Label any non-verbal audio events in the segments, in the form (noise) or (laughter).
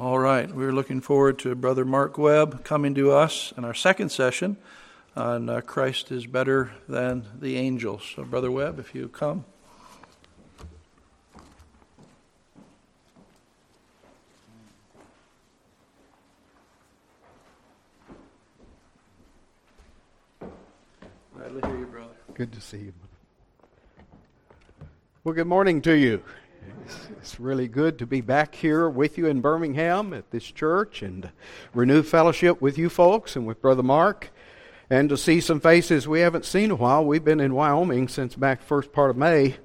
All right, we're looking forward to Brother Mark Webb coming to us in our second session on uh, Christ is better than the angels. So, Brother Webb, if you come. Glad to hear you, brother. Good to see you. Well, good morning to you. It's, really good to be back here with you in Birmingham at this church and renew fellowship with you folks and with Brother Mark and to see some faces we haven't seen a while. We've been in Wyoming since back first part of May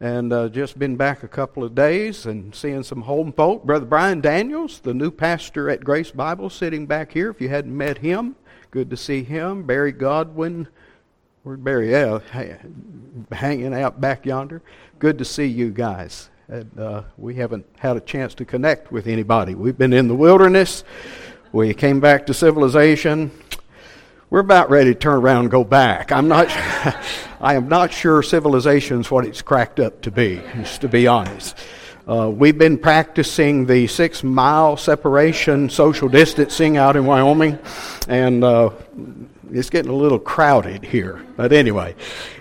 and uh, just been back a couple of days and seeing some home folk. Brother Brian Daniels, the new pastor at Grace Bible, sitting back here. If you hadn't met him, good to see him. Barry Godwin, where'd Barry? Yeah, hanging out back yonder. Good to see you guys. And, uh, we haven't had a chance to connect with anybody. We've been in the wilderness. We came back to civilization. We're about ready to turn around and go back. I'm not. (laughs) I am not sure civilization's what it's cracked up to be. Just to be honest. Uh, we've been practicing the six mile separation social distancing out in Wyoming, and uh, it's getting a little crowded here. But anyway,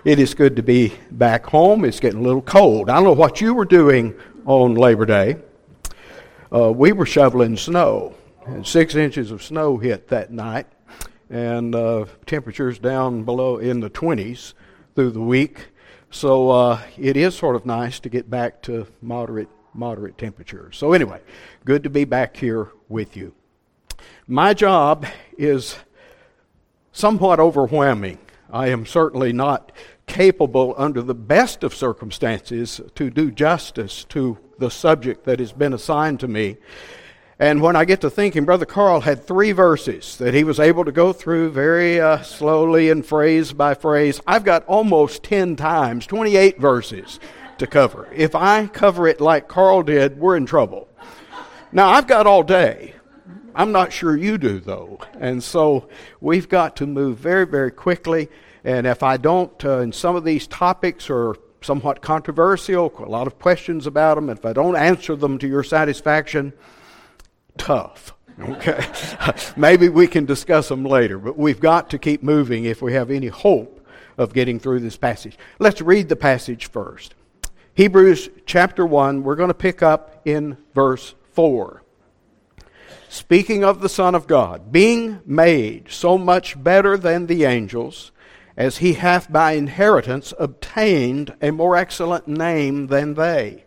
it is good to be back home. It's getting a little cold. I don't know what you were doing on Labor Day. Uh, we were shoveling snow, and six inches of snow hit that night, and uh, temperatures down below in the 20s through the week. So uh, it is sort of nice to get back to moderate moderate temperatures. So anyway, good to be back here with you. My job is somewhat overwhelming. I am certainly not capable, under the best of circumstances, to do justice to the subject that has been assigned to me. And when I get to thinking, Brother Carl had three verses that he was able to go through very uh, slowly and phrase by phrase. I've got almost 10 times, 28 verses to cover. If I cover it like Carl did, we're in trouble. Now, I've got all day. I'm not sure you do, though. And so we've got to move very, very quickly. And if I don't, uh, and some of these topics are somewhat controversial, a lot of questions about them, if I don't answer them to your satisfaction, tough. Okay? (laughs) Maybe we can discuss them later, but we've got to keep moving if we have any hope of getting through this passage. Let's read the passage first. Hebrews chapter 1, we're going to pick up in verse 4 speaking of the Son of God, being made so much better than the angels, as he hath by inheritance obtained a more excellent name than they.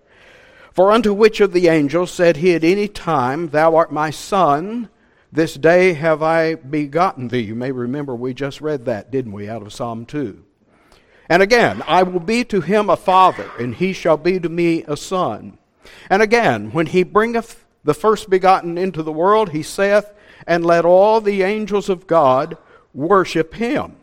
For unto which of the angels said he at any time, Thou art my Son, this day have I begotten thee? You may remember we just read that, didn't we, out of Psalm 2. And again, I will be to him a father, and he shall be to me a son. And again, when he bringeth the first begotten into the world, he saith, and let all the angels of God worship him.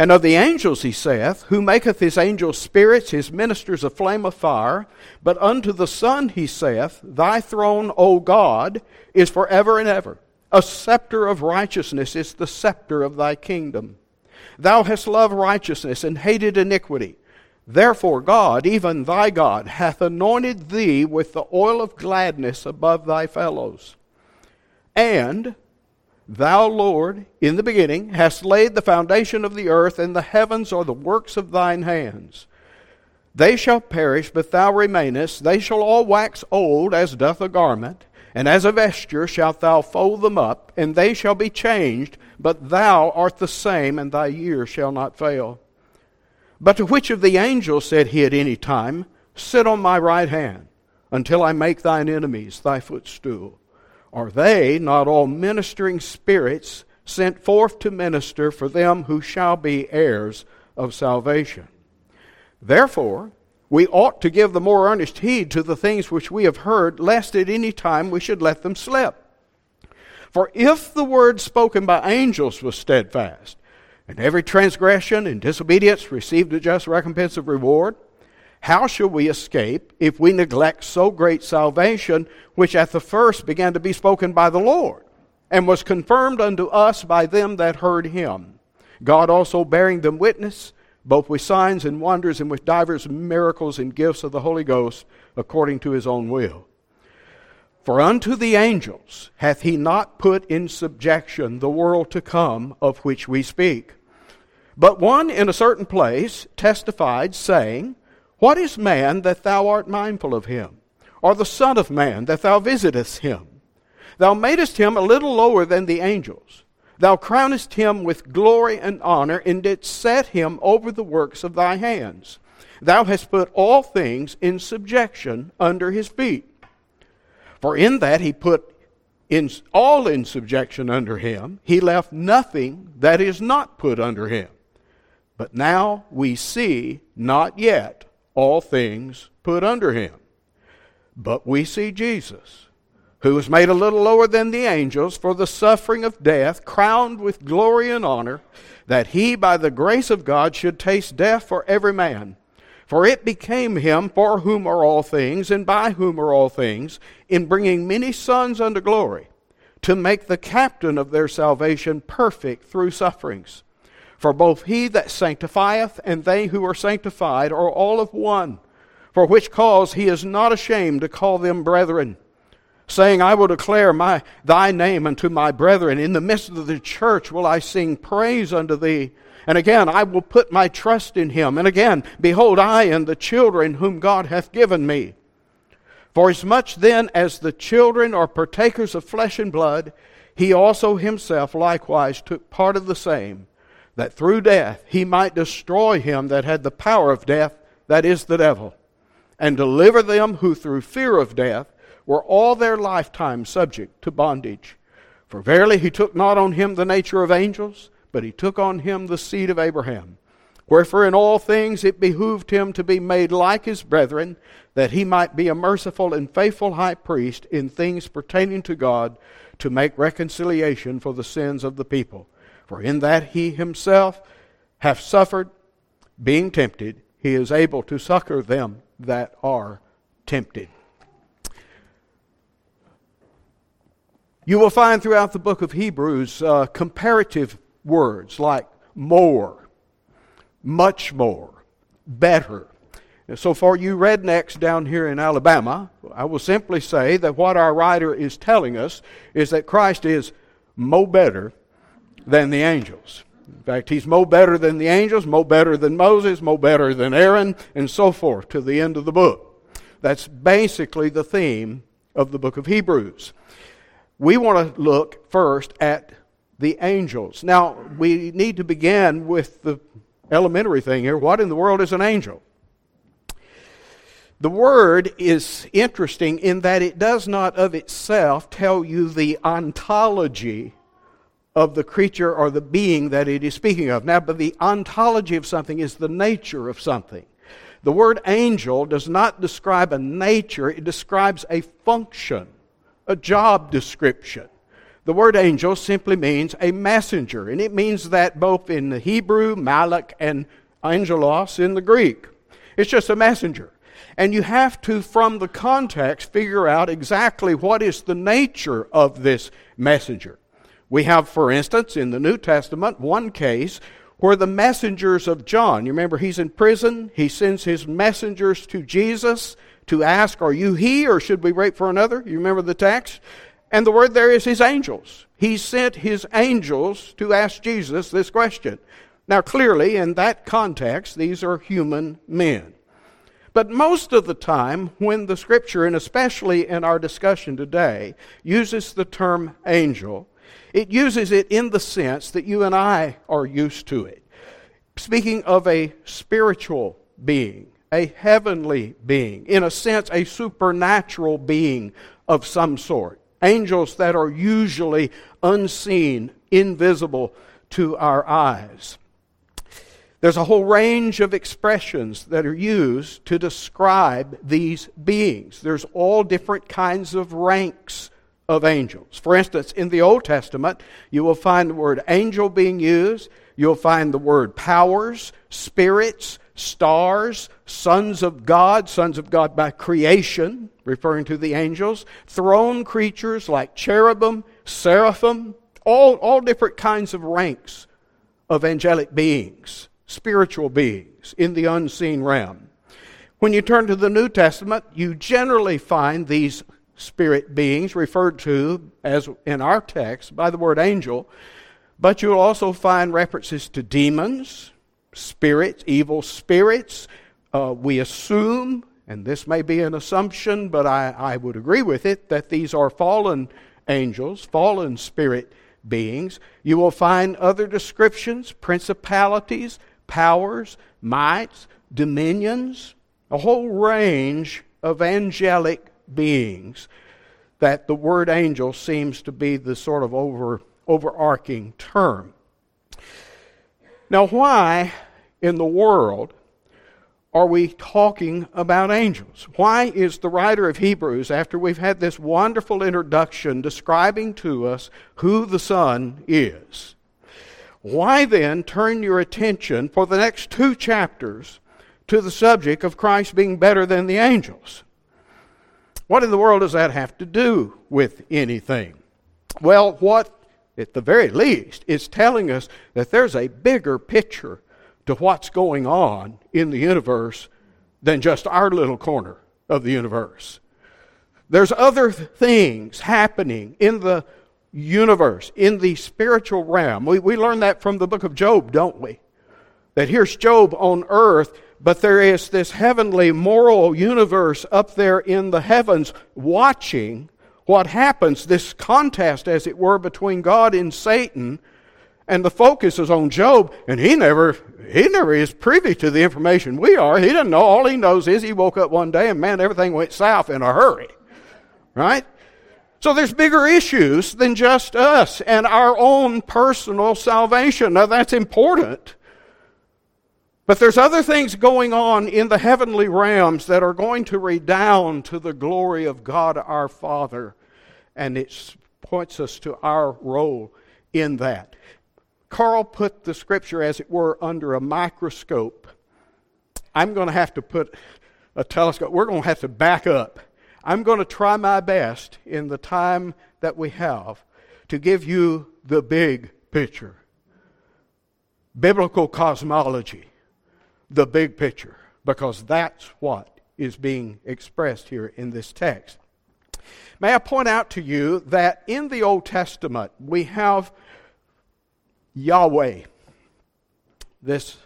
And of the angels he saith, Who maketh his angels spirits, his ministers a flame of fire. But unto the Son he saith, Thy throne, O God, is for ever and ever. A scepter of righteousness is the scepter of thy kingdom. Thou hast loved righteousness and hated iniquity. Therefore, God, even thy God, hath anointed thee with the oil of gladness above thy fellows. And thou, Lord, in the beginning, hast laid the foundation of the earth, and the heavens are the works of thine hands. They shall perish, but thou remainest. They shall all wax old, as doth a garment, and as a vesture shalt thou fold them up, and they shall be changed, but thou art the same, and thy years shall not fail. But to which of the angels said he at any time, Sit on my right hand until I make thine enemies thy footstool? Are they not all ministering spirits sent forth to minister for them who shall be heirs of salvation? Therefore, we ought to give the more earnest heed to the things which we have heard, lest at any time we should let them slip. For if the word spoken by angels was steadfast, and every transgression and disobedience received a just recompense of reward. How shall we escape if we neglect so great salvation, which at the first began to be spoken by the Lord, and was confirmed unto us by them that heard him? God also bearing them witness, both with signs and wonders, and with divers miracles and gifts of the Holy Ghost, according to his own will. For unto the angels hath he not put in subjection the world to come of which we speak. But one in a certain place testified, saying, What is man that thou art mindful of him? Or the Son of Man that thou visitest him? Thou madest him a little lower than the angels. Thou crownest him with glory and honor, and didst set him over the works of thy hands. Thou hast put all things in subjection under his feet. For in that he put in, all in subjection under him, he left nothing that is not put under him. But now we see not yet all things put under him. But we see Jesus, who was made a little lower than the angels for the suffering of death, crowned with glory and honor, that he by the grace of God should taste death for every man for it became him for whom are all things, and by whom are all things, in bringing many sons unto glory, to make the captain of their salvation perfect through sufferings. For both he that sanctifieth and they who are sanctified are all of one, for which cause he is not ashamed to call them brethren, saying, I will declare my, thy name unto my brethren. In the midst of the church will I sing praise unto thee. And again, I will put my trust in him. And again, behold, I and the children whom God hath given me. For as much then as the children are partakers of flesh and blood, he also himself likewise took part of the same, that through death he might destroy him that had the power of death, that is the devil, and deliver them who through fear of death were all their lifetime subject to bondage. For verily he took not on him the nature of angels but he took on him the seed of Abraham. Wherefore, in all things it behooved him to be made like his brethren, that he might be a merciful and faithful high priest in things pertaining to God, to make reconciliation for the sins of the people. For in that he himself hath suffered, being tempted, he is able to succor them that are tempted. You will find throughout the book of Hebrews uh, comparative words like more, much more, better. So, for you rednecks down here in Alabama, I will simply say that what our writer is telling us is that Christ is mo better than the angels. In fact, he's mo better than the angels, mo better than Moses, mo better than Aaron, and so forth to the end of the book. That's basically the theme of the book of Hebrews. We want to look first at the angels. Now, we need to begin with the elementary thing here. What in the world is an angel? The word is interesting in that it does not of itself tell you the ontology of the creature or the being that it is speaking of. Now, but the ontology of something is the nature of something. The word angel does not describe a nature, it describes a function, a job description. The word angel simply means a messenger, and it means that both in the Hebrew, malak, and angelos in the Greek. It's just a messenger. And you have to, from the context, figure out exactly what is the nature of this messenger. We have, for instance, in the New Testament, one case where the messengers of John, you remember he's in prison, he sends his messengers to Jesus to ask, Are you he, or should we wait for another? You remember the text? And the word there is his angels. He sent his angels to ask Jesus this question. Now, clearly, in that context, these are human men. But most of the time, when the scripture, and especially in our discussion today, uses the term angel, it uses it in the sense that you and I are used to it. Speaking of a spiritual being, a heavenly being, in a sense, a supernatural being of some sort angels that are usually unseen, invisible to our eyes. There's a whole range of expressions that are used to describe these beings. There's all different kinds of ranks of angels. For instance, in the Old Testament, you will find the word angel being used. You'll find the word powers, spirits, stars, sons of God, sons of God by creation, referring to the angels, throne creatures like cherubim, seraphim, all, all different kinds of ranks of angelic beings, spiritual beings in the unseen realm. When you turn to the New Testament, you generally find these spirit beings referred to as in our text by the word angel, but you'll also find references to demons, spirits, evil spirits. Uh, we assume, and this may be an assumption, but I, I would agree with it, that these are fallen angels, fallen spirit beings. You will find other descriptions, principalities, powers, mights, dominions, a whole range of angelic beings that the word angel seems to be the sort of over, overarching term. Now, why in the world are we talking about angels? Why is the writer of Hebrews, after we've had this wonderful introduction describing to us who the Son is, why then turn your attention for the next two chapters to the subject of Christ being better than the angels? What in the world does that have to do with anything? Well, what, at the very least, it's telling us that there's a bigger picture to what's going on in the universe than just our little corner of the universe. There's other things happening in the universe, in the spiritual realm. We, we learn that from the book of Job, don't we? That here's Job on earth but there is this heavenly moral universe up there in the heavens watching what happens, this contest, as it were, between God and Satan. And the focus is on Job, and he never he never is privy to the information we are. He doesn't know. All he knows is he woke up one day and man, everything went south in a hurry. Right? So there's bigger issues than just us and our own personal salvation. Now that's important. But there's other things going on in the heavenly realms that are going to redound to the glory of God our Father. And it points us to our role in that. Carl put the scripture, as it were, under a microscope. I'm going to have to put a telescope. We're going to have to back up. I'm going to try my best in the time that we have to give you the big picture biblical cosmology the big picture because that's what is being expressed here in this text. May I point out to you that in the Old Testament we have Yahweh, this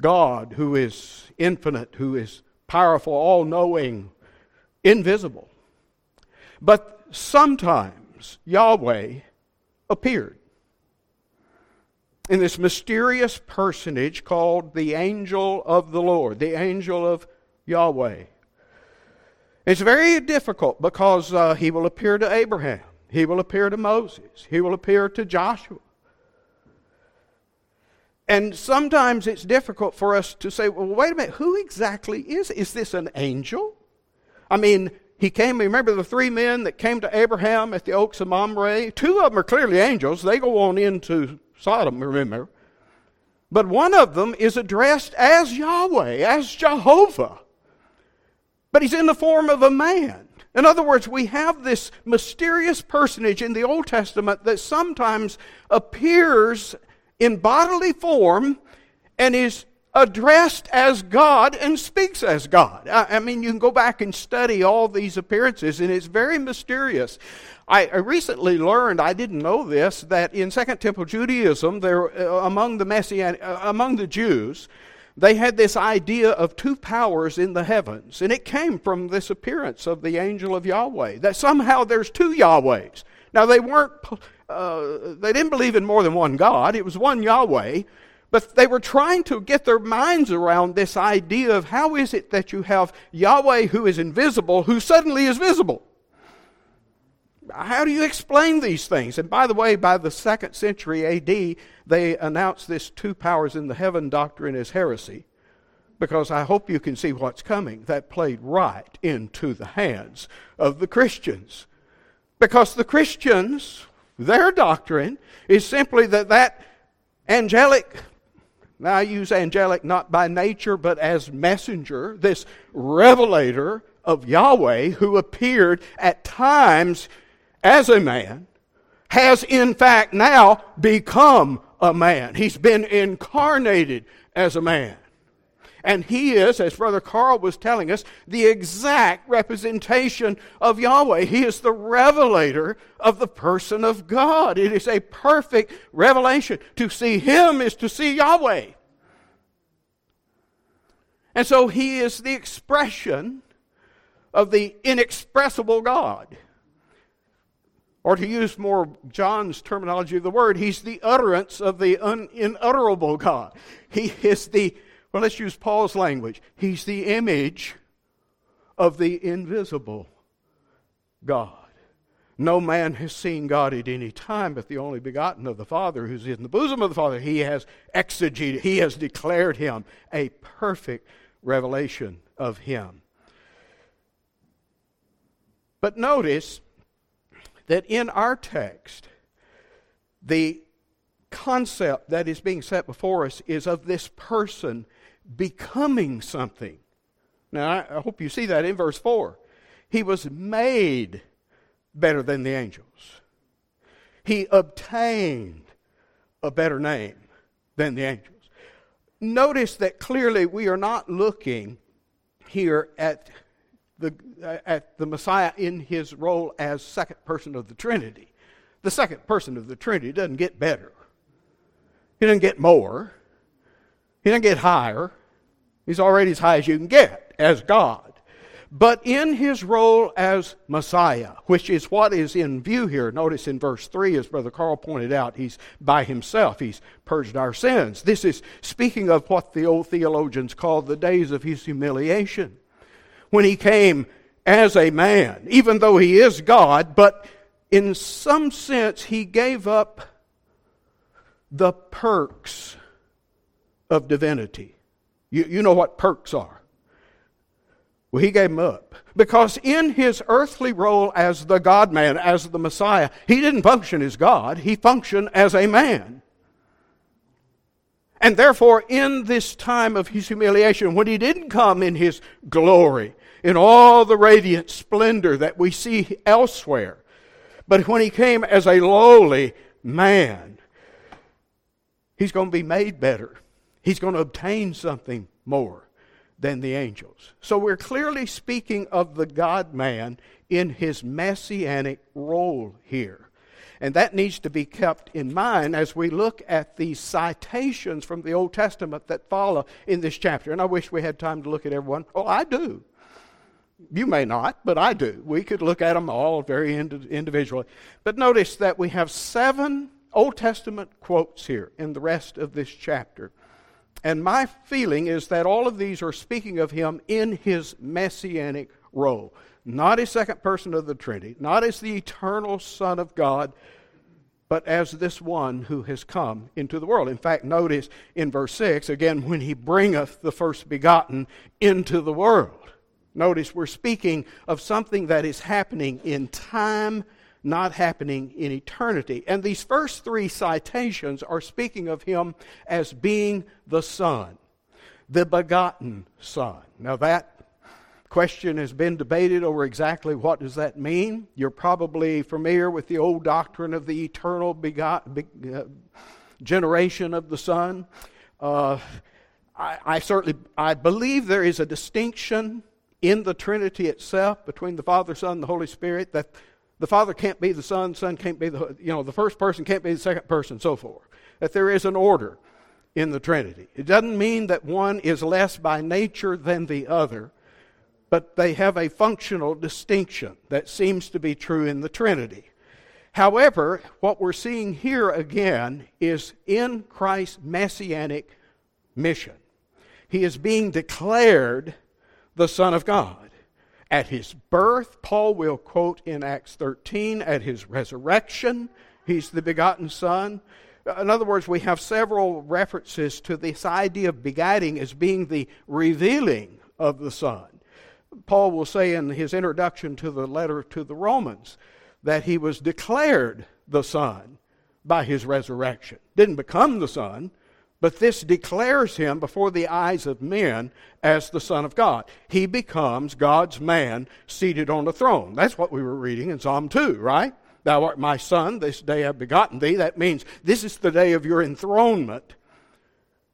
God who is infinite, who is powerful, all knowing, invisible. But sometimes Yahweh appeared in this mysterious personage called the angel of the Lord, the angel of Yahweh. It's very difficult because uh, he will appear to Abraham, he will appear to Moses, he will appear to Joshua. And sometimes it's difficult for us to say, well, wait a minute, who exactly is? Is this an angel? I mean, he came, remember the three men that came to Abraham at the oaks of Mamre? Two of them are clearly angels. They go on into Sodom, remember. But one of them is addressed as Yahweh, as Jehovah. But he's in the form of a man. In other words, we have this mysterious personage in the Old Testament that sometimes appears in bodily form and is addressed as God and speaks as God. I, mean, you can go back and study all these appearances, and it's very mysterious. I, recently learned, I didn't know this, that in Second Temple Judaism, there uh, among the Messianic, uh, among the Jews, they had this idea of two powers in the heavens, and it came from this appearance of the angel of Yahweh. That somehow there's two Yahwehs. Now they weren't, uh, they didn't believe in more than one God. It was one Yahweh, but they were trying to get their minds around this idea of how is it that you have Yahweh who is invisible, who suddenly is visible? How do you explain these things? And by the way, by the second century AD, they announced this two powers in the heaven doctrine as heresy. Because I hope you can see what's coming. That played right into the hands of the Christians. Because the Christians, their doctrine is simply that that angelic now, I use angelic not by nature, but as messenger, this revelator of Yahweh who appeared at times as a man, has in fact now become a man. He's been incarnated as a man. And he is, as Brother Carl was telling us, the exact representation of Yahweh. He is the revelator of the person of God. It is a perfect revelation. To see him is to see Yahweh. And so he is the expression of the inexpressible God. Or to use more John's terminology of the word, he's the utterance of the unutterable God. He is the, well, let's use Paul's language, he's the image of the invisible God. No man has seen God at any time, but the only begotten of the Father, who's in the bosom of the Father, he has exegeted, he has declared him a perfect revelation of Him. But notice that in our text, the concept that is being set before us is of this person becoming something. Now, I hope you see that in verse 4. He was made better than the angels, he obtained a better name than the angels. Notice that clearly we are not looking here at the, uh, at the Messiah in his role as second person of the Trinity. The second person of the Trinity doesn't get better, he doesn't get more, he doesn't get higher. He's already as high as you can get as God. But in his role as Messiah, which is what is in view here, notice in verse 3, as Brother Carl pointed out, he's by himself. He's purged our sins. This is speaking of what the old theologians called the days of his humiliation. When he came as a man, even though he is God, but in some sense he gave up the perks of divinity. You, you know what perks are. Well, he gave them up. Because in his earthly role as the God man, as the Messiah, he didn't function as God, he functioned as a man. And therefore, in this time of his humiliation, when he didn't come in his glory, in all the radiant splendor that we see elsewhere, but when he came as a lowly man, he's going to be made better. He's going to obtain something more than the angels. So we're clearly speaking of the God man in his messianic role here. And that needs to be kept in mind as we look at these citations from the Old Testament that follow in this chapter. And I wish we had time to look at everyone. Oh, I do. You may not, but I do. We could look at them all very individually. But notice that we have seven Old Testament quotes here in the rest of this chapter. And my feeling is that all of these are speaking of him in his messianic role, not as second person of the Trinity, not as the eternal Son of God, but as this one who has come into the world. In fact, notice in verse 6, again, when he bringeth the first begotten into the world. Notice we're speaking of something that is happening in time not happening in eternity. And these first three citations are speaking of him as being the Son, the begotten Son. Now, that question has been debated over exactly what does that mean. You're probably familiar with the old doctrine of the eternal begot, be, uh, generation of the Son. Uh, I, I certainly I believe there is a distinction in the Trinity itself between the Father, Son, and the Holy Spirit that the Father can't be the Son, Son can't be the, you know, the first person can't be the second person, so forth. That there is an order in the Trinity. It doesn't mean that one is less by nature than the other, but they have a functional distinction that seems to be true in the Trinity. However, what we're seeing here again is in Christ's messianic mission. He is being declared the Son of God. At his birth, Paul will quote in Acts 13, at his resurrection, he's the begotten Son. In other words, we have several references to this idea of begatting as being the revealing of the Son. Paul will say in his introduction to the letter to the Romans that he was declared the Son by his resurrection. Didn't become the Son, but this declares him before the eyes of men as the Son of God. He becomes God's man seated on the throne. That's what we were reading in Psalm 2, right? Thou art my son, this day I have begotten thee. That means this is the day of your enthronement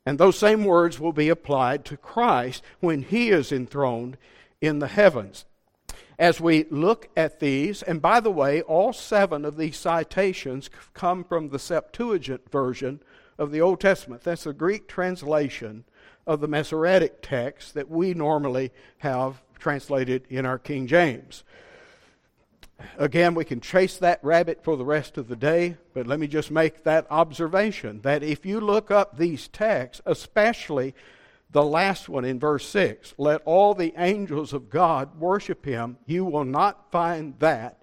And those same words will be applied to Christ when he is enthroned in the heavens. As we look at these, and by the way, all seven of these citations come from the Septuagint version of the Old Testament. That's the Greek translation of the Masoretic text that we normally have translated in our King James. Again, we can chase that rabbit for the rest of the day, but let me just make that observation that if you look up these texts, especially the last one in verse 6, let all the angels of God worship him, you will not find that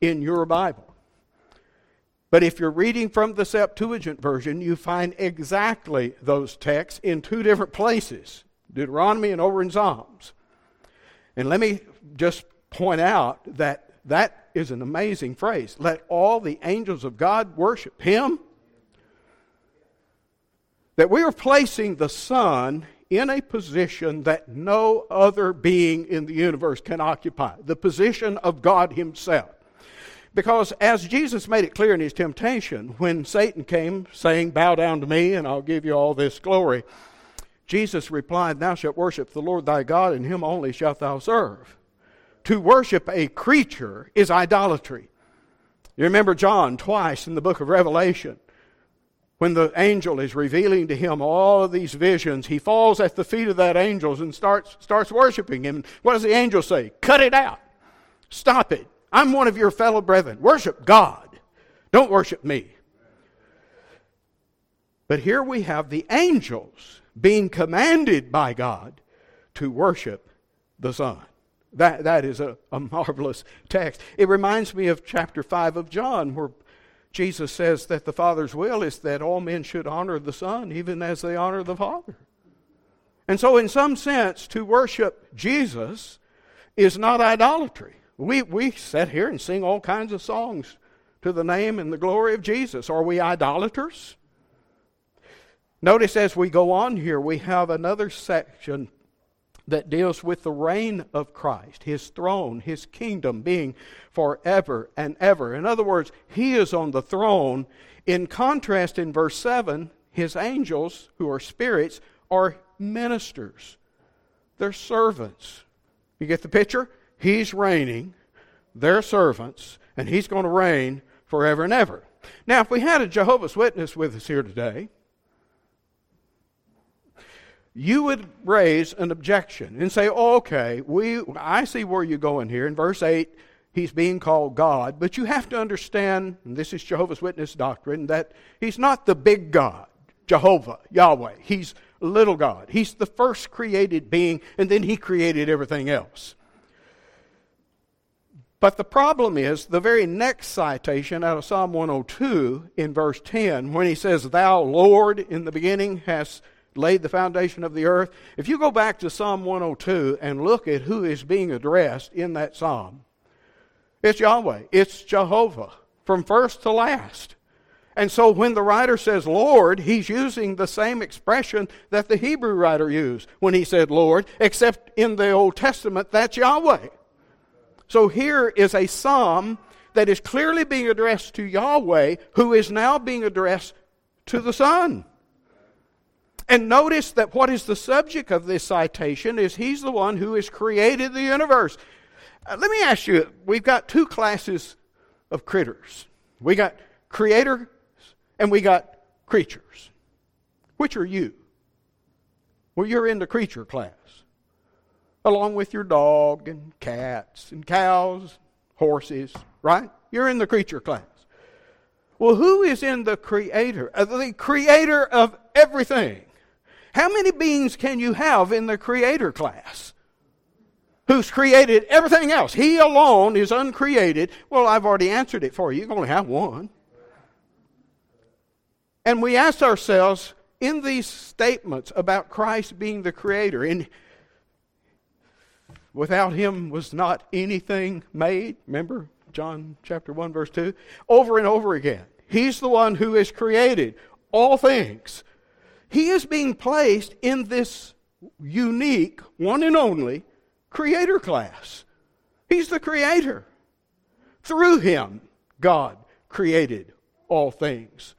in your Bible. But if you're reading from the Septuagint version, you find exactly those texts in two different places Deuteronomy and over in Psalms. And let me just point out that that is an amazing phrase. Let all the angels of God worship Him. That we are placing the Son in a position that no other being in the universe can occupy the position of God Himself. Because as Jesus made it clear in his temptation, when Satan came saying, Bow down to me and I'll give you all this glory, Jesus replied, Thou shalt worship the Lord thy God, and him only shalt thou serve. To worship a creature is idolatry. You remember John twice in the book of Revelation. When the angel is revealing to him all of these visions, he falls at the feet of that angel and starts, starts worshiping him. What does the angel say? Cut it out. Stop it. I'm one of your fellow brethren. Worship God. Don't worship me. But here we have the angels being commanded by God to worship the Son. That, that is a, a marvelous text. It reminds me of chapter 5 of John, where Jesus says that the Father's will is that all men should honor the Son even as they honor the Father. And so, in some sense, to worship Jesus is not idolatry. We, we sit here and sing all kinds of songs to the name and the glory of Jesus. Are we idolaters? Notice as we go on here, we have another section that deals with the reign of Christ, his throne, his kingdom being forever and ever. In other words, he is on the throne. In contrast, in verse 7, his angels, who are spirits, are ministers, they're servants. You get the picture? He's reigning, they're servants, and he's going to reign forever and ever. Now, if we had a Jehovah's Witness with us here today, you would raise an objection and say, okay, we, I see where you're going here. In verse 8, he's being called God, but you have to understand, and this is Jehovah's Witness doctrine, that he's not the big God, Jehovah, Yahweh. He's little God. He's the first created being, and then he created everything else. But the problem is the very next citation out of Psalm 102 in verse 10, when he says, Thou, Lord, in the beginning hast laid the foundation of the earth. If you go back to Psalm 102 and look at who is being addressed in that psalm, it's Yahweh, it's Jehovah, from first to last. And so when the writer says Lord, he's using the same expression that the Hebrew writer used when he said Lord, except in the Old Testament, that's Yahweh. So here is a psalm that is clearly being addressed to Yahweh, who is now being addressed to the Son. And notice that what is the subject of this citation is He's the one who has created the universe. Uh, let me ask you we've got two classes of critters we got creators and we got creatures. Which are you? Well, you're in the creature class along with your dog and cats and cows, horses, right? You're in the creature class. Well, who is in the creator? Uh, the creator of everything. How many beings can you have in the creator class? Who's created everything else? He alone is uncreated. Well, I've already answered it for you. You can only have one. And we ask ourselves in these statements about Christ being the creator, and Without him was not anything made. Remember John chapter 1 verse 2? Over and over again. He's the one who has created all things. He is being placed in this unique, one and only creator class. He's the creator. Through him, God created all things.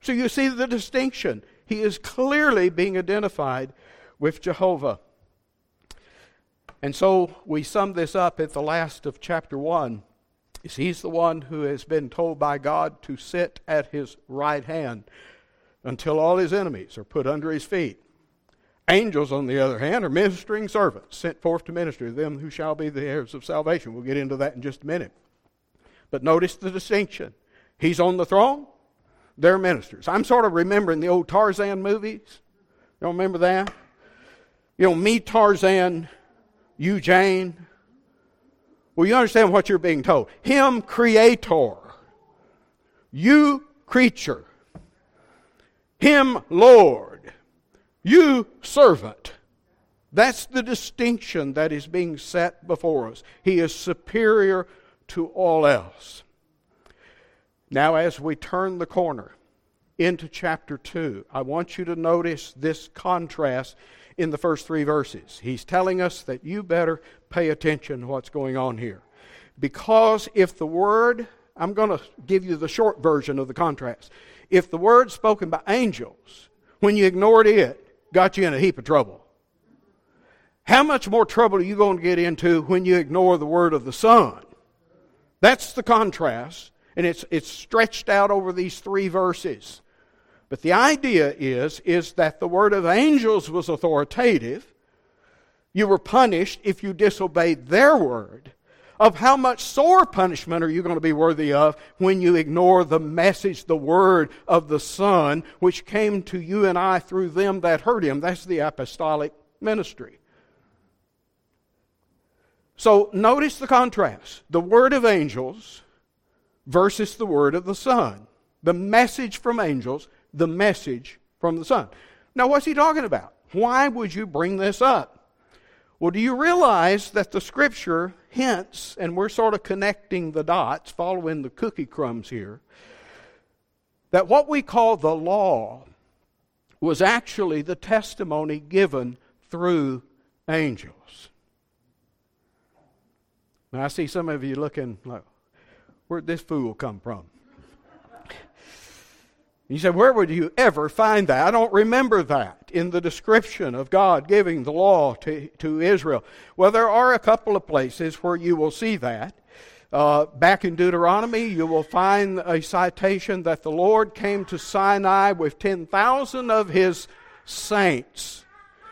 So you see the distinction. He is clearly being identified with Jehovah. And so we sum this up at the last of chapter 1. Is he's the one who has been told by God to sit at his right hand until all his enemies are put under his feet. Angels, on the other hand, are ministering servants sent forth to minister to them who shall be the heirs of salvation. We'll get into that in just a minute. But notice the distinction. He's on the throne, they're ministers. I'm sort of remembering the old Tarzan movies. You remember that? You know, me, Tarzan, you, Jane. Well, you understand what you're being told. Him, creator. You, creature. Him, Lord. You, servant. That's the distinction that is being set before us. He is superior to all else. Now, as we turn the corner into chapter 2, I want you to notice this contrast in the first three verses. He's telling us that you better pay attention to what's going on here. Because if the word, I'm going to give you the short version of the contrast. If the word spoken by angels, when you ignored it, got you in a heap of trouble, how much more trouble are you going to get into when you ignore the word of the Son? That's the contrast, and it's, it's stretched out over these three verses. But the idea is, is that the word of angels was authoritative. You were punished if you disobeyed their word. Of how much sore punishment are you going to be worthy of when you ignore the message, the word of the Son, which came to you and I through them that heard him? That's the apostolic ministry. So notice the contrast the word of angels versus the word of the Son. The message from angels the message from the Son. Now, what's he talking about? Why would you bring this up? Well, do you realize that the Scripture hints, and we're sort of connecting the dots, following the cookie crumbs here, that what we call the law was actually the testimony given through angels. Now, I see some of you looking like, where'd this fool come from? You say, where would you ever find that? I don't remember that in the description of God giving the law to, to Israel. Well, there are a couple of places where you will see that. Uh, back in Deuteronomy, you will find a citation that the Lord came to Sinai with 10,000 of his saints.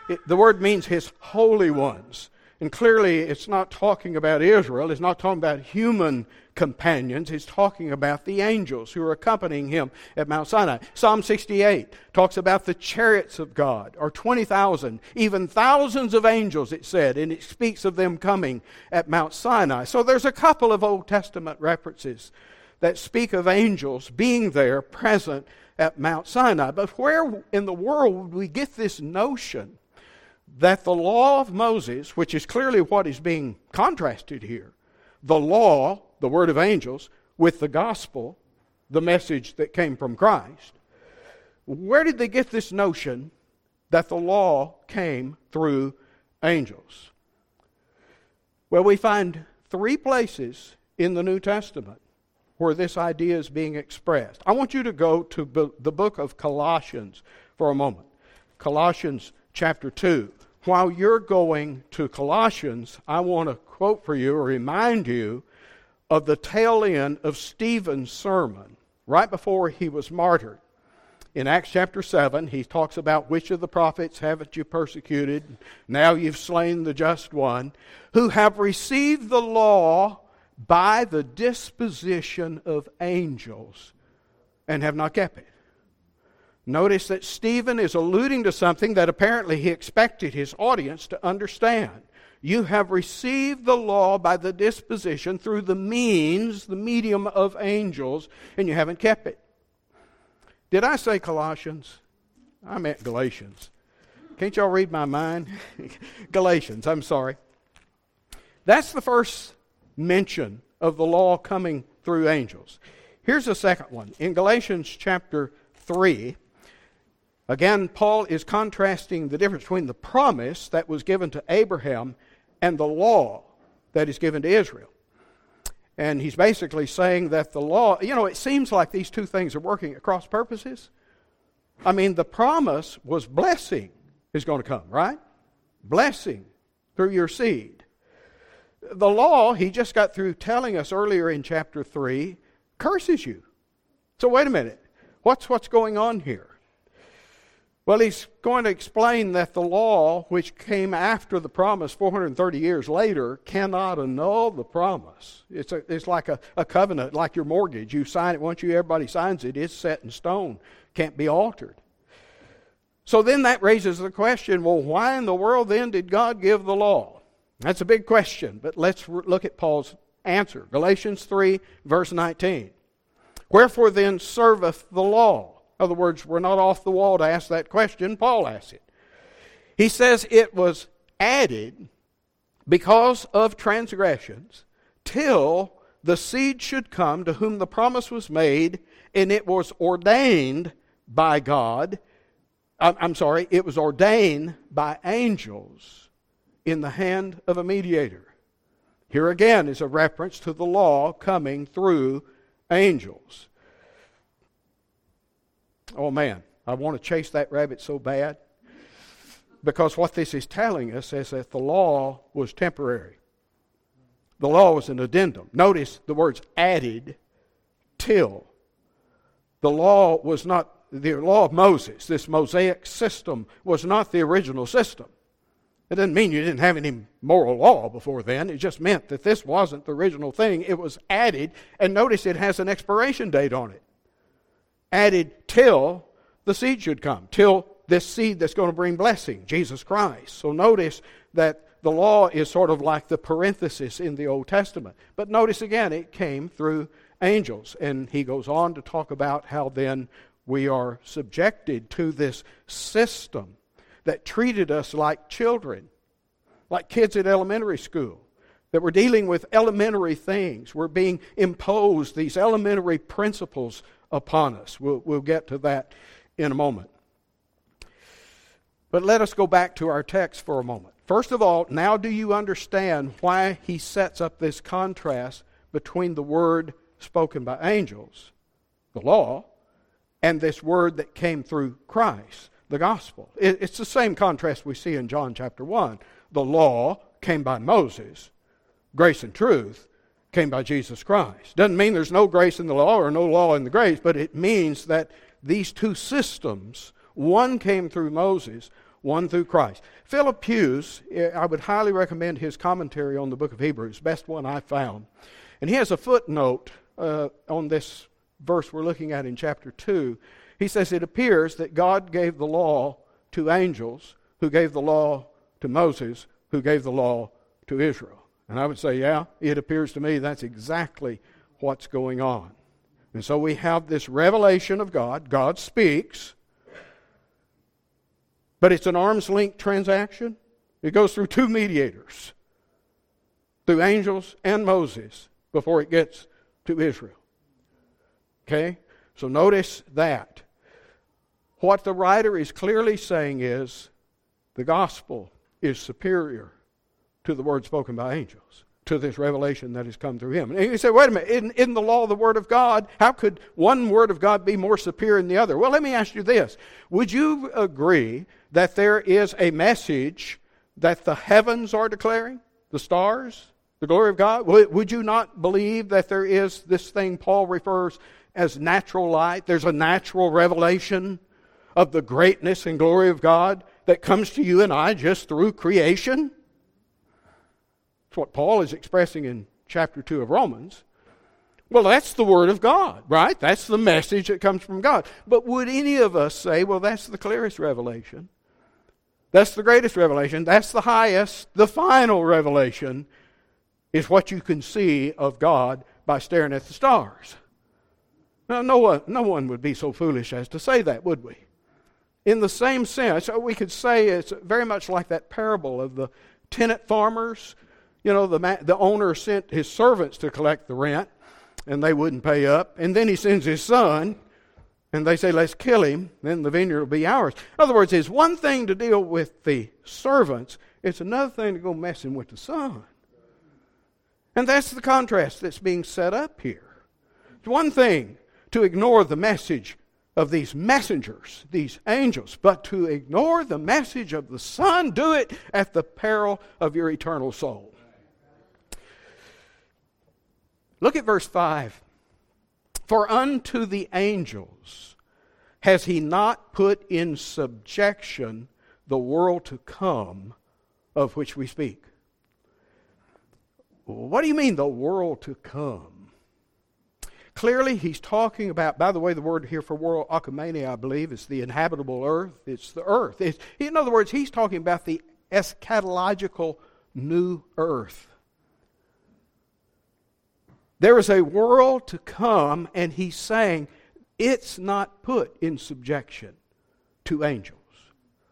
It, the word means his holy ones. And clearly, it's not talking about Israel, it's not talking about human companions. He's talking about the angels who are accompanying him at Mount Sinai. Psalm 68 talks about the chariots of God, or 20,000, even thousands of angels, it said, and it speaks of them coming at Mount Sinai. So there's a couple of Old Testament references that speak of angels being there present at Mount Sinai. But where in the world would we get this notion that the law of Moses, which is clearly what is being contrasted here, the law the word of angels, with the gospel, the message that came from Christ. Where did they get this notion that the law came through angels? Well, we find three places in the New Testament where this idea is being expressed. I want you to go to the book of Colossians for a moment. Colossians chapter 2. While you're going to Colossians, I want to quote for you or remind you of the tail end of Stephen's sermon, right before he was martyred. In Acts chapter 7, he talks about which of the prophets haven't you persecuted? Now you've slain the just one, who have received the law by the disposition of angels and have not kept it. Notice that Stephen is alluding to something that apparently he expected his audience to understand. You have received the law by the disposition through the means, the medium of angels, and you haven't kept it. Did I say Colossians? I meant Galatians. Can't y'all read my mind? (laughs) Galatians, I'm sorry. That's the first mention of the law coming through angels. Here's the second one. In Galatians chapter 3, again, Paul is contrasting the difference between the promise that was given to Abraham and the law that is given to Israel. And he's basically saying that the law, you know, it seems like these two things are working at cross purposes. I mean, the promise was blessing is going to come, right? Blessing through your seed. The law, he just got through telling us earlier in chapter 3, curses you. So, wait a minute. What's, what's going on here? Well, he's going to explain that the law, which came after the promise 430 years later, cannot annul the promise. It's, a, it's like a, a covenant, like your mortgage. You sign it once you everybody signs it, it's set in stone, can't be altered. So then that raises the question well, why in the world then did God give the law? That's a big question, but let's look at Paul's answer. Galatians 3, verse 19. Wherefore then serveth the law? In other words, we're not off the wall to ask that question. Paul asks it. He says it was added because of transgressions till the seed should come to whom the promise was made, and it was ordained by God. I'm sorry, it was ordained by angels in the hand of a mediator. Here again is a reference to the law coming through angels. Oh man, I want to chase that rabbit so bad. Because what this is telling us is that the law was temporary. The law was an addendum. Notice the words added till. The law was not, the law of Moses, this Mosaic system, was not the original system. It didn't mean you didn't have any moral law before then. It just meant that this wasn't the original thing. It was added, and notice it has an expiration date on it added till the seed should come, till this seed that's going to bring blessing, Jesus Christ. So notice that the law is sort of like the parenthesis in the Old Testament. But notice again, it came through angels. And he goes on to talk about how then we are subjected to this system that treated us like children, like kids at elementary school. That we're dealing with elementary things. We're being imposed these elementary principles upon us. We'll, we'll get to that in a moment. But let us go back to our text for a moment. First of all, now do you understand why he sets up this contrast between the word spoken by angels, the law, and this word that came through Christ, the gospel? It's the same contrast we see in John chapter 1. The law came by Moses, grace and truth came by Jesus Christ. Doesn't mean there's no grace in the law or no law in the grace, but it means that these two systems, one came through Moses, one through Christ. Philip Hughes, eh, I would highly recommend his commentary on the book of Hebrews, best one I found. And he has a footnote uh, on this verse we're looking at in chapter 2. He says, It appears that God gave the law to angels, who gave the law to Moses, who gave the law to Israel. And I would say, yeah, it appears to me that's exactly what's going on. And so we have this revelation of God. God speaks, but it's an arm's length transaction. It goes through two mediators, through angels and Moses, before it gets to Israel. Okay? So notice that. What the writer is clearly saying is the gospel is superior to the word spoken by angels, to this revelation that has come through him. And you say, wait a minute, in, in the law, the word of God, how could one word of God be more superior than the other? Well, let me ask you this. Would you agree that there is a message that the heavens are declaring, the stars, the glory of God? Would you not believe that there is this thing Paul refers as natural light? There's a natural revelation of the greatness and glory of God that comes to you and I just through creation? What Paul is expressing in chapter 2 of Romans. Well, that's the Word of God, right? That's the message that comes from God. But would any of us say, well, that's the clearest revelation? That's the greatest revelation. That's the highest, the final revelation is what you can see of God by staring at the stars. Now, no one, no one would be so foolish as to say that, would we? In the same sense, we could say it's very much like that parable of the tenant farmers you know, the, the owner sent his servants to collect the rent, and they wouldn't pay up. And then he sends his son, and they say, let's kill him, then the vineyard will be ours. In other words, it's one thing to deal with the servants, it's another thing to go messing with the son. And that's the contrast that's being set up here. It's one thing to ignore the message of these messengers, these angels, but to ignore the message of the Son, do it at the peril of your eternal soul. Look at verse 5. For unto the angels has he not put in subjection the world to come of which we speak. What do you mean, the world to come? Clearly, he's talking about, by the way, the word here for world, oikoumene, I believe, is the inhabitable earth. It's the earth. It's, in other words, he's talking about the eschatological new earth. There is a world to come, and he's saying it's not put in subjection to angels,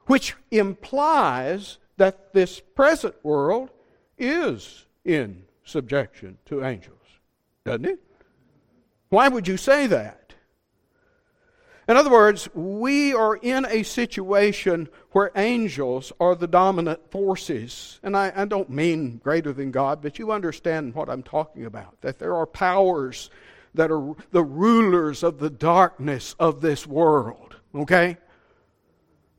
which implies that this present world is in subjection to angels, doesn't it? Why would you say that? In other words, we are in a situation where angels are the dominant forces. And I, I, don't mean greater than God, but you understand what I'm talking about. That there are powers that are the rulers of the darkness of this world. Okay?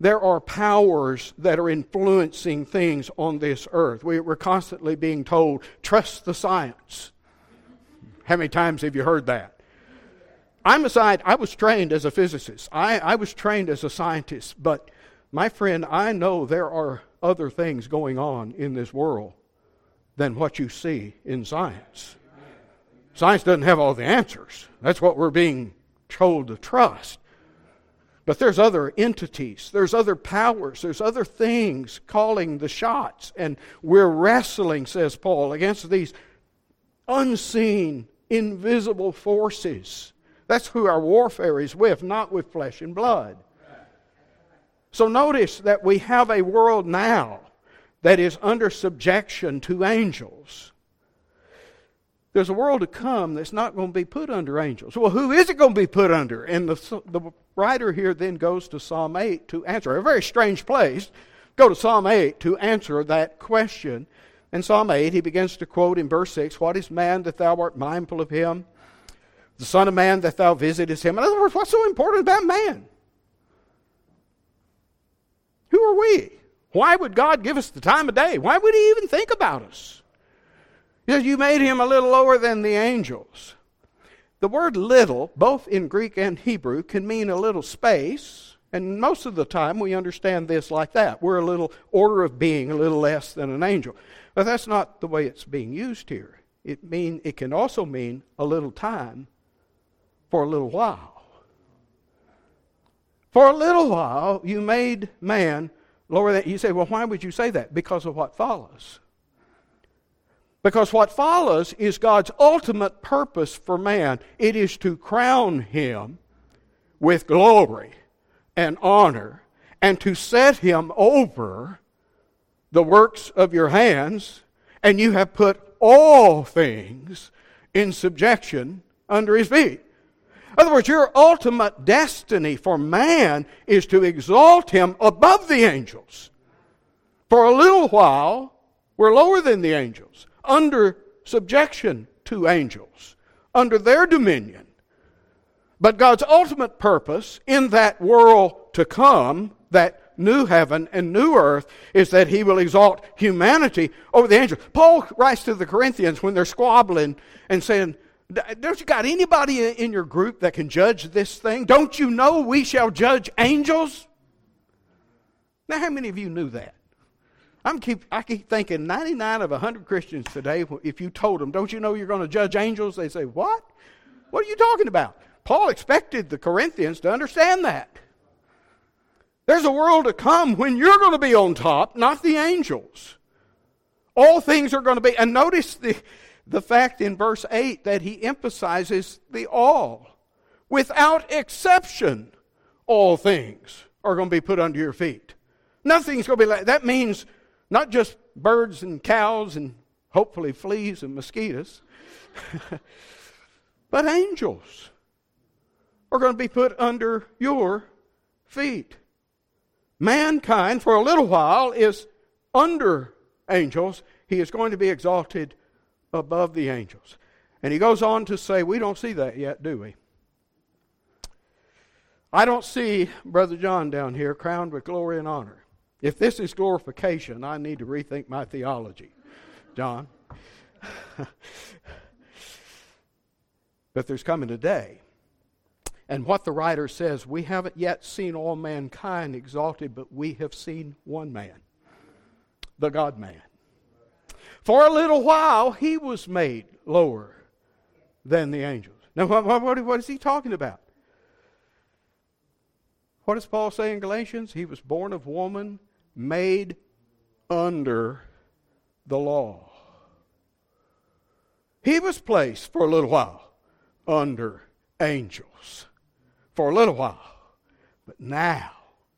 There are powers that are influencing things on this earth. We, we're constantly being told, trust the science. How many times have you heard that? I'm aside, I was trained as a physicist. I, I was trained as a scientist, but my friend, I know there are other things going on in this world than what you see in science. Science doesn't have all the answers. That's what we're being told to trust. But there's other entities, there's other powers, there's other things calling the shots. And we're wrestling, says Paul, against these unseen, invisible forces. That's who our warfare is with, not with flesh and blood. So notice that we have a world now that is under subjection to angels. There's a world to come that's not going to be put under angels. Well, who is it going to be put under? And the, the writer here then goes to Psalm 8 to answer. A very strange place. Go to Psalm 8 to answer that question. In Psalm 8, he begins to quote in verse 6 What is man that thou art mindful of him? The Son of Man that thou visitest him. In other words, what's so important about man? Who are we? Why would God give us the time of day? Why would He even think about us? He says, You made Him a little lower than the angels. The word little, both in Greek and Hebrew, can mean a little space, and most of the time we understand this like that. We're a little order of being, a little less than an angel. But that's not the way it's being used here. It, mean, it can also mean a little time for a little while. For a little while, you made man lower than. You say, well, why would you say that? Because of what follows. Because what follows is God's ultimate purpose for man. It is to crown him with glory and honor and to set him over the works of your hands, and you have put all things in subjection under his feet. In other words, your ultimate destiny for man is to exalt him above the angels. For a little while, we're lower than the angels, under subjection to angels, under their dominion. But God's ultimate purpose in that world to come, that new heaven and new earth, is that He will exalt humanity over the angels. Paul writes to the Corinthians when they're squabbling and saying, don't you got anybody in your group that can judge this thing? Don't you know we shall judge angels? Now, how many of you knew that? I'm keep, I keep thinking 99 of 100 Christians today, if you told them, don't you know you're going to judge angels? They say, what? What are you talking about? Paul expected the Corinthians to understand that. There's a world to come when you're going to be on top, not the angels. All things are going to be, and notice the, the fact in verse 8 that he emphasizes the all. Without exception, all things are going to be put under your feet. Nothing's going to be like that means not just birds and cows and hopefully fleas and mosquitoes, (laughs) but angels are going to be put under your feet. Mankind, for a little while, is under angels. He is going to be exalted above the angels. And he goes on to say, we don't see that yet, do we? I don't see Brother John down here crowned with glory and honor. If this is glorification, I need to rethink my theology, John. (laughs) but there's coming a day. And what the writer says, we haven't yet seen all mankind exalted, but we have seen one man, the God man. For a little while, he was made lower than the angels. Now, what, what, what is he talking about? What does Paul say in Galatians? He was born of woman, made under the law. He was placed for a little while under angels. For a little while. But now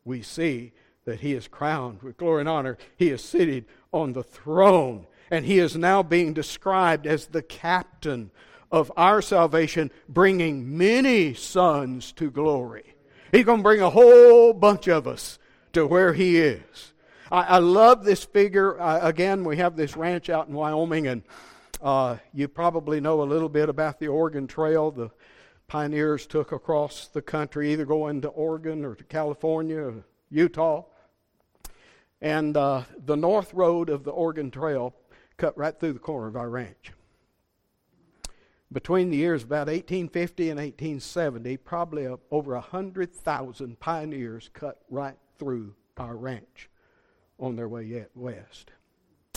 we see that he is crowned with glory and honor. He is seated on the throne and he is now being described as the captain of our salvation, bringing many sons to glory. He's going to bring a whole bunch of us to where he is. I, I love this figure. Again, we have this ranch out in Wyoming, and uh, you probably know a little bit about the Oregon Trail. The pioneers took across the country, either going to Oregon or to California or Utah. And uh, the north road of the Oregon Trail cut right through the corner of our ranch. Between the years about 1850 and 1870, probably over 100,000 pioneers cut right through our ranch on their way west.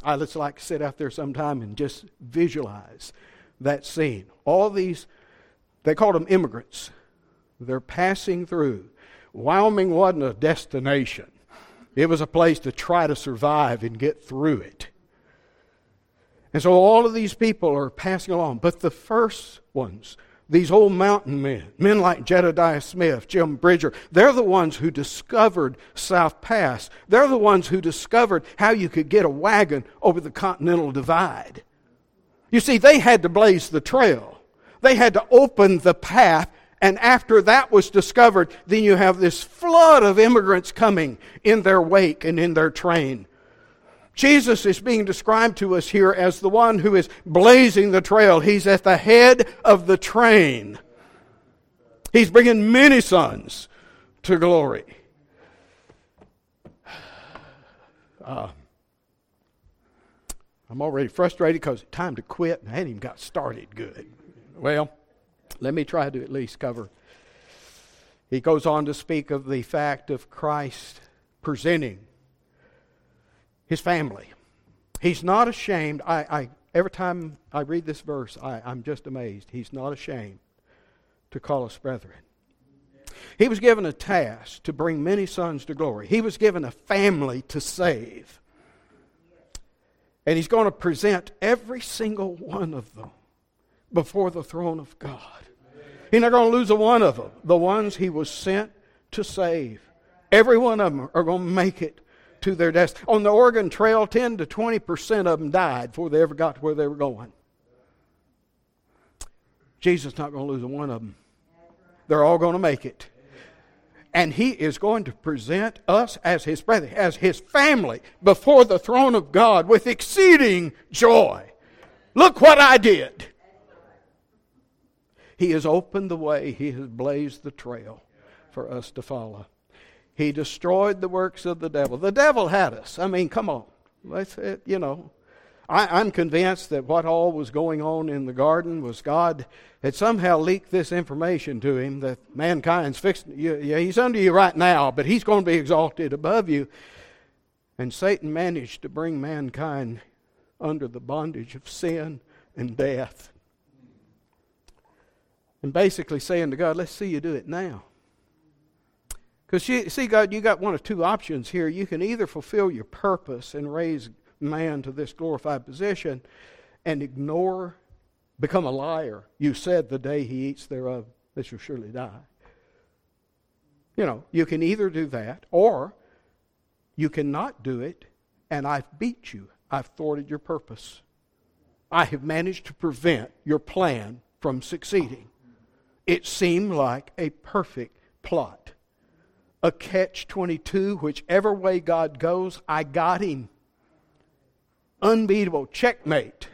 I just like to sit out there sometime and just visualize that scene. All these, they called them immigrants. They're passing through. Wyoming wasn't a destination, it was a place to try to survive and get through it. And so all of these people are passing along. But the first ones, these old mountain men, men like Jedediah Smith, Jim Bridger, they're the ones who discovered South Pass. They're the ones who discovered how you could get a wagon over the Continental Divide. You see, they had to blaze the trail, they had to open the path. And after that was discovered, then you have this flood of immigrants coming in their wake and in their train. Jesus is being described to us here as the one who is blazing the trail. He's at the head of the train. He's bringing many sons to glory. Uh, (sighs) I'm already frustrated because time to quit and I hadn't even got started good. Well, let me try to at least cover. He goes on to speak of the fact of Christ presenting his family. He's not ashamed. I, I every time I read this verse, I, I'm just amazed. He's not ashamed to call us brethren. He was given a task to bring many sons to glory. He was given a family to save. And he's going to present every single one of them before the throne of God. He's not going to lose a one of them. The ones he was sent to save. Every one of them are going to make it to their destiny. On the Oregon Trail, 10 to 20% of them died before they ever got to where they were going. Jesus is not going to lose one of them. They're all going to make it. And he is going to present us as his brethren, as his family, before the throne of God with exceeding joy. Look what I did. He has opened the way, he has blazed the trail for us to follow. He destroyed the works of the devil. The devil had us. I mean, come on. Let's, uh, you know. I, am convinced that what all was going on in the garden was God had somehow leaked this information to him that mankind's fixed. You, yeah, he's under you right now, but he's going to be exalted above you. And Satan managed to bring mankind under the bondage of sin and death. And basically saying to God, let's see you do it now. Because see, God, you got one of two options here. You can either fulfill your purpose and raise man to this glorified position and ignore, become a liar. You said the day he eats thereof, they shall surely die. You know, you can either do that or you cannot do it, and I've beat you. I've thwarted your purpose. I have managed to prevent your plan from succeeding. It seemed like a perfect plot a catch 22. Whichever way God goes, I got him. Unbeatable checkmate.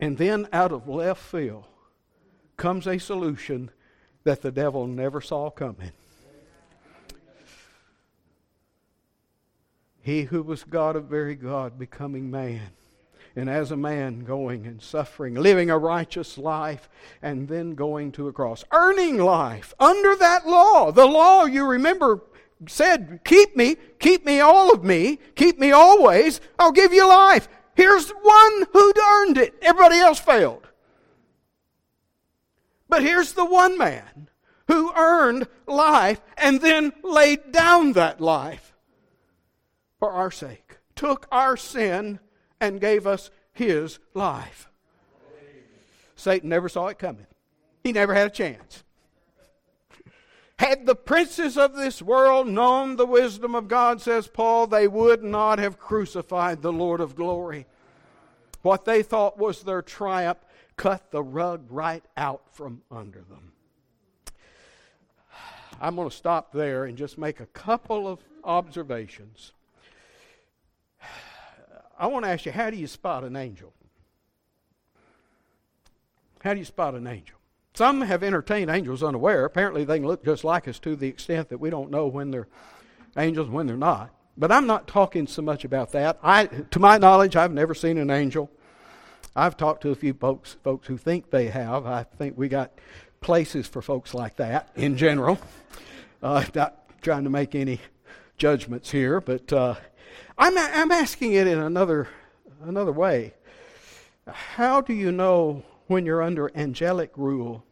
And then out of left field comes a solution that the devil never saw coming. He who was God of very God becoming man. And as a man, going and suffering, living a righteous life, and then going to a cross, earning life under that law. The law, you remember, said, Keep me, keep me, all of me, keep me always, I'll give you life. Here's one who'd earned it, everybody else failed. But here's the one man who earned life and then laid down that life for our sake, took our sin and gave us his life. Satan never saw it coming, he never had a chance. Had the princes of this world known the wisdom of God, says Paul, they would not have crucified the Lord of glory. What they thought was their triumph cut the rug right out from under them. I'm going to stop there and just make a couple of observations. I want to ask you how do you spot an angel? How do you spot an angel? Some have entertained angels unaware. Apparently, they can look just like us to the extent that we don't know when they're angels and when they're not. But I'm not talking so much about that. I, to my knowledge, I've never seen an angel. I've talked to a few folks, folks who think they have. I think we got places for folks like that in general. Uh, not trying to make any judgments here, but uh, I'm, I'm asking it in another, another way. How do you know when you're under angelic rule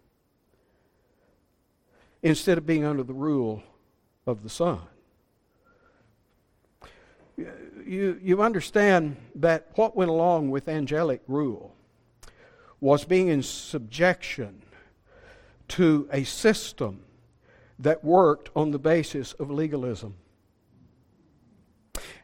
instead of being under the rule of the Son? You, you understand that what went along with angelic rule was being in subjection to a system that worked on the basis of legalism.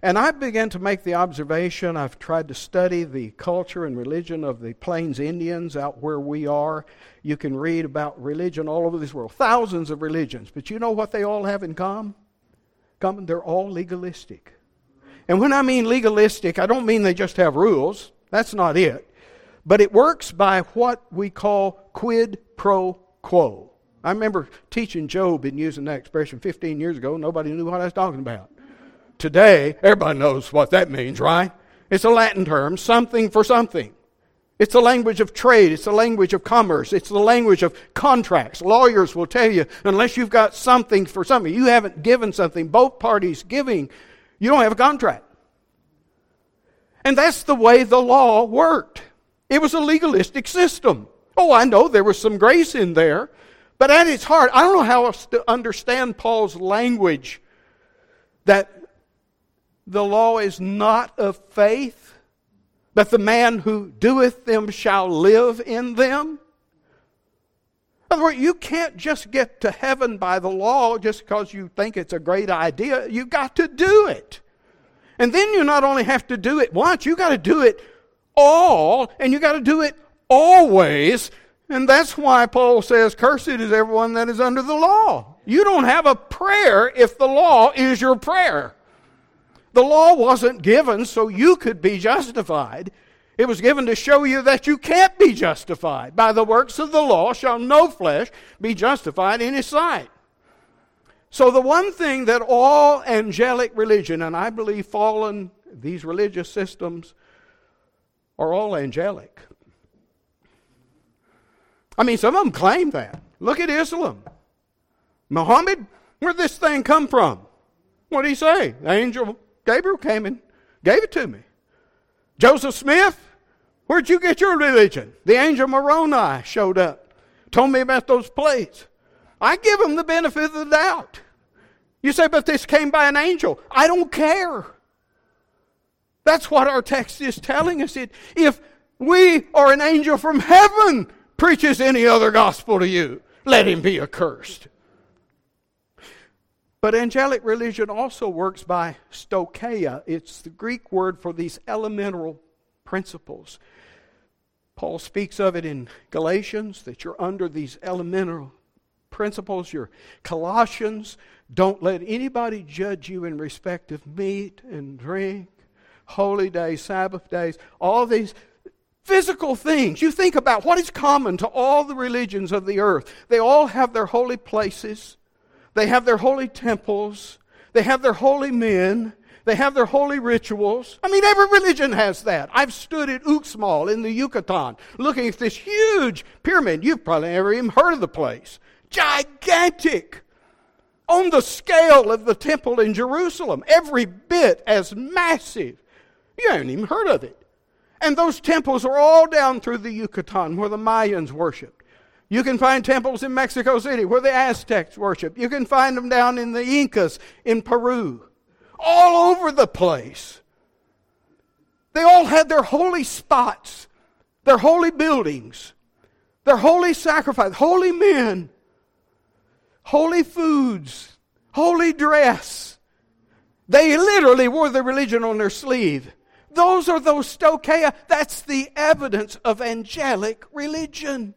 And I began to make the observation, I've tried to study the culture and religion of the Plains Indians out where we are. You can read about religion all over this world, thousands of religions. But you know what they all have in common? common? They're all legalistic. And when I mean legalistic, I don't mean they just have rules. That's not it. But it works by what we call quid pro quo. I remember teaching Job and using that expression 15 years ago. Nobody knew what I was talking about. Today, everybody knows what that means, right? It's a Latin term, something for something. It's the language of trade. It's the language of commerce. It's the language of contracts. Lawyers will tell you, unless you've got something for something, you haven't given something, both parties giving, you don't have a contract. And that's the way the law worked. It was a legalistic system. Oh, I know there was some grace in there, but at its heart, I don't know how else to understand Paul's language that the law is not of faith, but the man who doeth them shall live in them. In other words, you can't just get to heaven by the law just because you think it's a great idea. You've got to do it. And then you not only have to do it once, you got to do it all, and you got to do it always. And that's why Paul says, Cursed is everyone that is under the law. You don't have a prayer if the law is your prayer. The law wasn't given so you could be justified. It was given to show you that you can't be justified. By the works of the law shall no flesh be justified in his sight. So, the one thing that all angelic religion, and I believe fallen, these religious systems are all angelic. I mean, some of them claim that. Look at Islam. Muhammad, where'd this thing come from? What did he say? Angel Gabriel came and gave it to me. Joseph Smith, where'd you get your religion? The angel Moroni showed up, told me about those plates. I give him the benefit of the doubt. You say, but this came by an angel. I don't care. That's what our text is telling us. It, if we or an angel from heaven preaches any other gospel to you, let him be accursed. But angelic religion also works by stoicheia. It's the Greek word for these elemental principles. Paul speaks of it in Galatians that you're under these elemental principles. You're Colossians. Don't let anybody judge you in respect of meat and drink, holy days, Sabbath days, all these. Physical things. You think about what is common to all the religions of the earth. They all have their holy places, they have their holy temples, they have their holy men, they have their holy rituals. I mean, every religion has that. I've stood at Uxmal in the Yucatan looking at this huge pyramid. You've probably never even heard of the place. Gigantic. On the scale of the temple in Jerusalem. Every bit as massive. You haven't even heard of it. And those temples are all down through the Yucatan where the Mayans worshiped. You can find temples in Mexico City where the Aztecs worship. You can find them down in the Incas in Peru. All over the place. They all had their holy spots, their holy buildings, their holy sacrifice, holy men, holy foods, holy dress. They literally wore the religion on their sleeve. Those are those stoicheia. That's the evidence of angelic religion.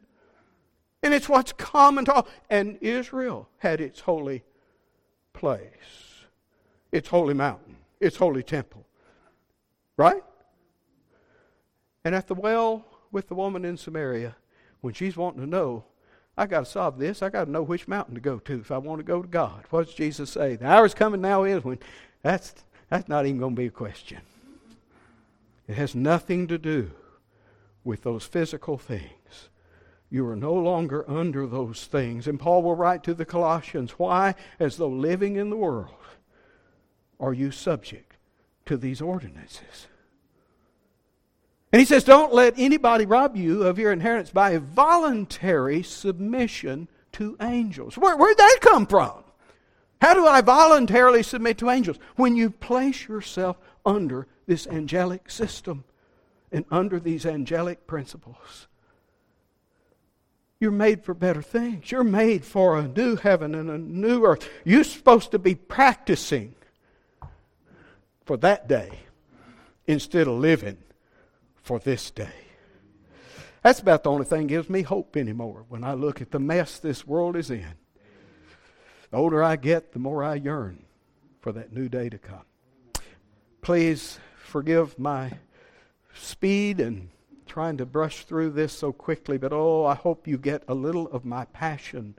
And it's what's common to all. And Israel had its holy place, its holy mountain, its holy temple. Right? And at the well with the woman in Samaria, when she's wanting to know, I got to solve this. I got to know which mountain to go to if I want to go to God. What does Jesus say? The hour is coming now is when that's that's not even going to be a question. It has nothing to do with those physical things. You are no longer under those things. And Paul will write to the Colossians, Why, as though living in the world, are you subject to these ordinances? And he says, Don't let anybody rob you of your inheritance by a voluntary submission to angels. Where, where'd that come from? How do I voluntarily submit to angels? When you place yourself under this angelic system and under these angelic principles. You're made for better things. You're made for a new heaven and a new earth. You're supposed to be practicing for that day instead of living for this day. That's about the only thing that gives me hope anymore when I look at the mess this world is in. The older I get, the more I yearn for that new day to come. Please forgive my speed and trying to brush through this so quickly, but oh, I hope you get a little of my passion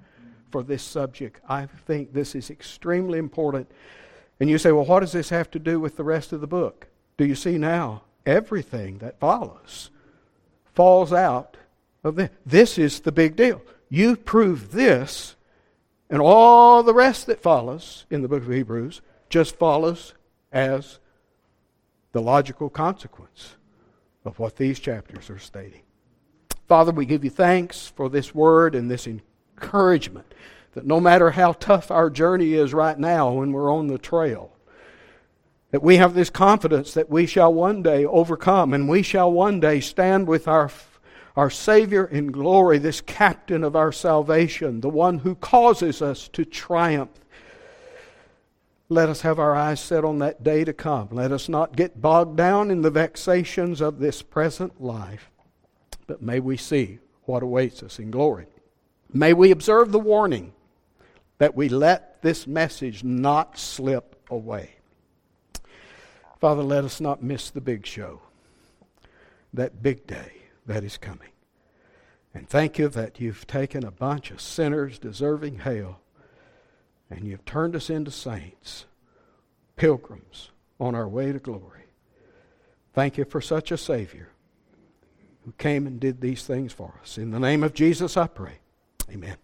for this subject. I think this is extremely important. And you say, well, what does this have to do with the rest of the book? Do you see now? Everything that follows falls out of this. This is the big deal. You prove this, and all the rest that follows in the book of Hebrews just follows as the logical consequence of what these chapters are stating. Father, we give you thanks for this word and this encouragement that no matter how tough our journey is right now when we're on the trail, that we have this confidence that we shall one day overcome and we shall one day stand with our, our Savior in glory, this captain of our salvation, the one who causes us to triumph let us have our eyes set on that day to come. Let us not get bogged down in the vexations of this present life, but may we see what awaits us in glory. May we observe the warning that we let this message not slip away. Father, let us not miss the big show, that big day that is coming. And thank you that you've taken a bunch of sinners deserving hell and you've turned us into saints, pilgrims on our way to glory. Thank you for such a Savior who came and did these things for us. In the name of Jesus, I pray. Amen.